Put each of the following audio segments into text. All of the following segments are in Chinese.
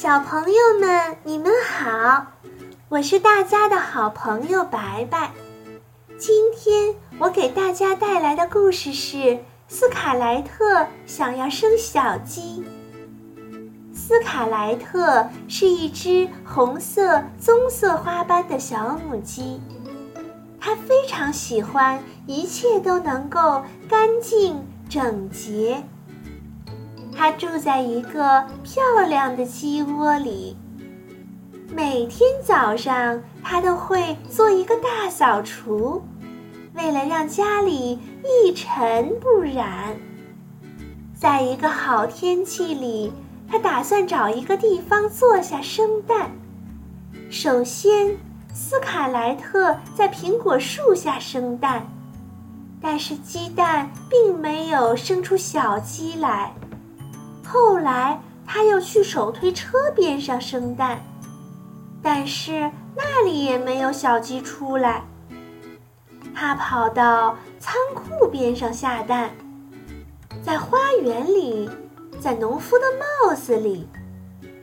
小朋友们，你们好，我是大家的好朋友白白。今天我给大家带来的故事是斯卡莱特想要生小鸡。斯卡莱特是一只红色棕色花斑的小母鸡，它非常喜欢一切都能够干净整洁。它住在一个漂亮的鸡窝里。每天早上，它都会做一个大扫除，为了让家里一尘不染。在一个好天气里，它打算找一个地方坐下生蛋。首先，斯卡莱特在苹果树下生蛋，但是鸡蛋并没有生出小鸡来。后来，他又去手推车边上生蛋，但是那里也没有小鸡出来。他跑到仓库边上下蛋，在花园里，在农夫的帽子里，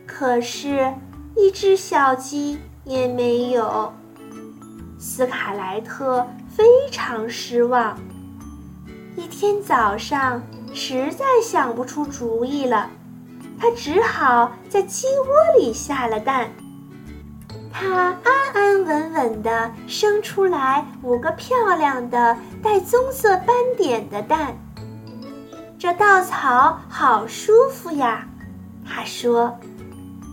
可是，一只小鸡也没有。斯卡莱特非常失望。一天早上。实在想不出主意了，他只好在鸡窝里下了蛋。它安安稳稳地生出来五个漂亮的带棕色斑点的蛋。这稻草好舒服呀，他说。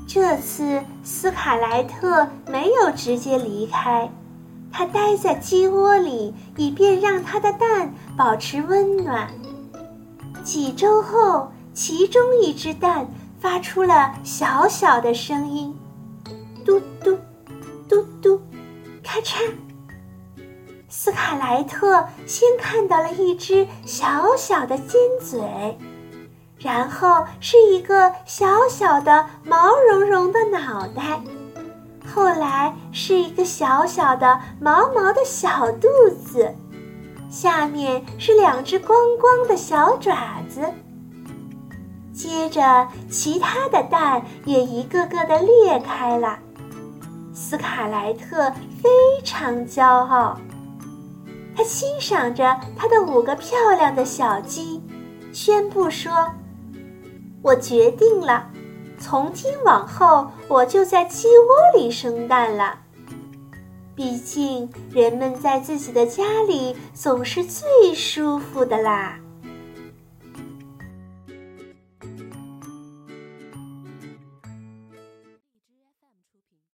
这次斯卡莱特没有直接离开，他待在鸡窝里，以便让他的蛋保持温暖。几周后，其中一只蛋发出了小小的声音，嘟嘟，嘟嘟，咔嚓。斯卡莱特先看到了一只小小的尖嘴，然后是一个小小的毛茸茸的脑袋，后来是一个小小的毛毛的小肚子。下面是两只光光的小爪子。接着，其他的蛋也一个个的裂开了。斯卡莱特非常骄傲，他欣赏着他的五个漂亮的小鸡，宣布说：“我决定了，从今往后，我就在鸡窝里生蛋了。”毕竟，人们在自己的家里总是最舒服的啦。